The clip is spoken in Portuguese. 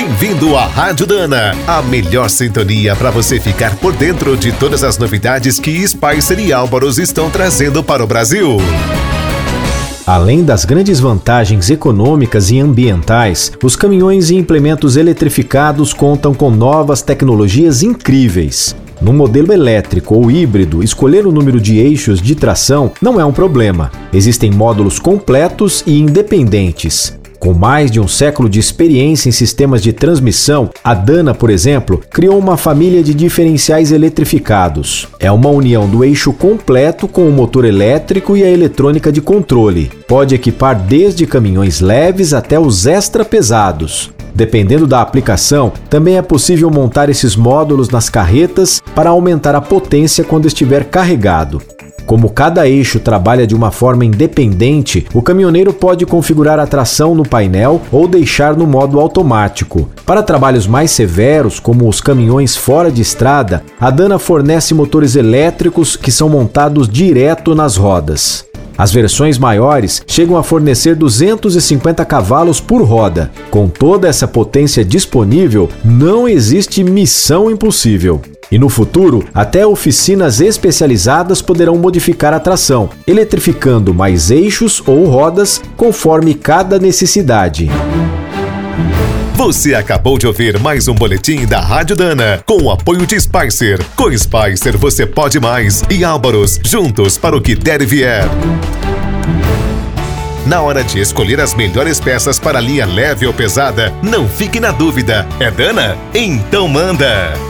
Bem-vindo à Rádio Dana, a melhor sintonia para você ficar por dentro de todas as novidades que Spicer e Álvaros estão trazendo para o Brasil. Além das grandes vantagens econômicas e ambientais, os caminhões e implementos eletrificados contam com novas tecnologias incríveis. No modelo elétrico ou híbrido, escolher o número de eixos de tração não é um problema. Existem módulos completos e independentes. Com mais de um século de experiência em sistemas de transmissão, a Dana, por exemplo, criou uma família de diferenciais eletrificados. É uma união do eixo completo com o motor elétrico e a eletrônica de controle. Pode equipar desde caminhões leves até os extra pesados. Dependendo da aplicação, também é possível montar esses módulos nas carretas para aumentar a potência quando estiver carregado. Como cada eixo trabalha de uma forma independente, o caminhoneiro pode configurar a tração no painel ou deixar no modo automático. Para trabalhos mais severos, como os caminhões fora de estrada, a Dana fornece motores elétricos que são montados direto nas rodas. As versões maiores chegam a fornecer 250 cavalos por roda. Com toda essa potência disponível, não existe missão impossível. E no futuro, até oficinas especializadas poderão modificar a tração, eletrificando mais eixos ou rodas conforme cada necessidade. Você acabou de ouvir mais um boletim da Rádio Dana, com o apoio de Spicer. Com Spicer você pode mais e Álvaros, juntos para o que der e vier. Na hora de escolher as melhores peças para linha leve ou pesada, não fique na dúvida. É Dana? Então manda!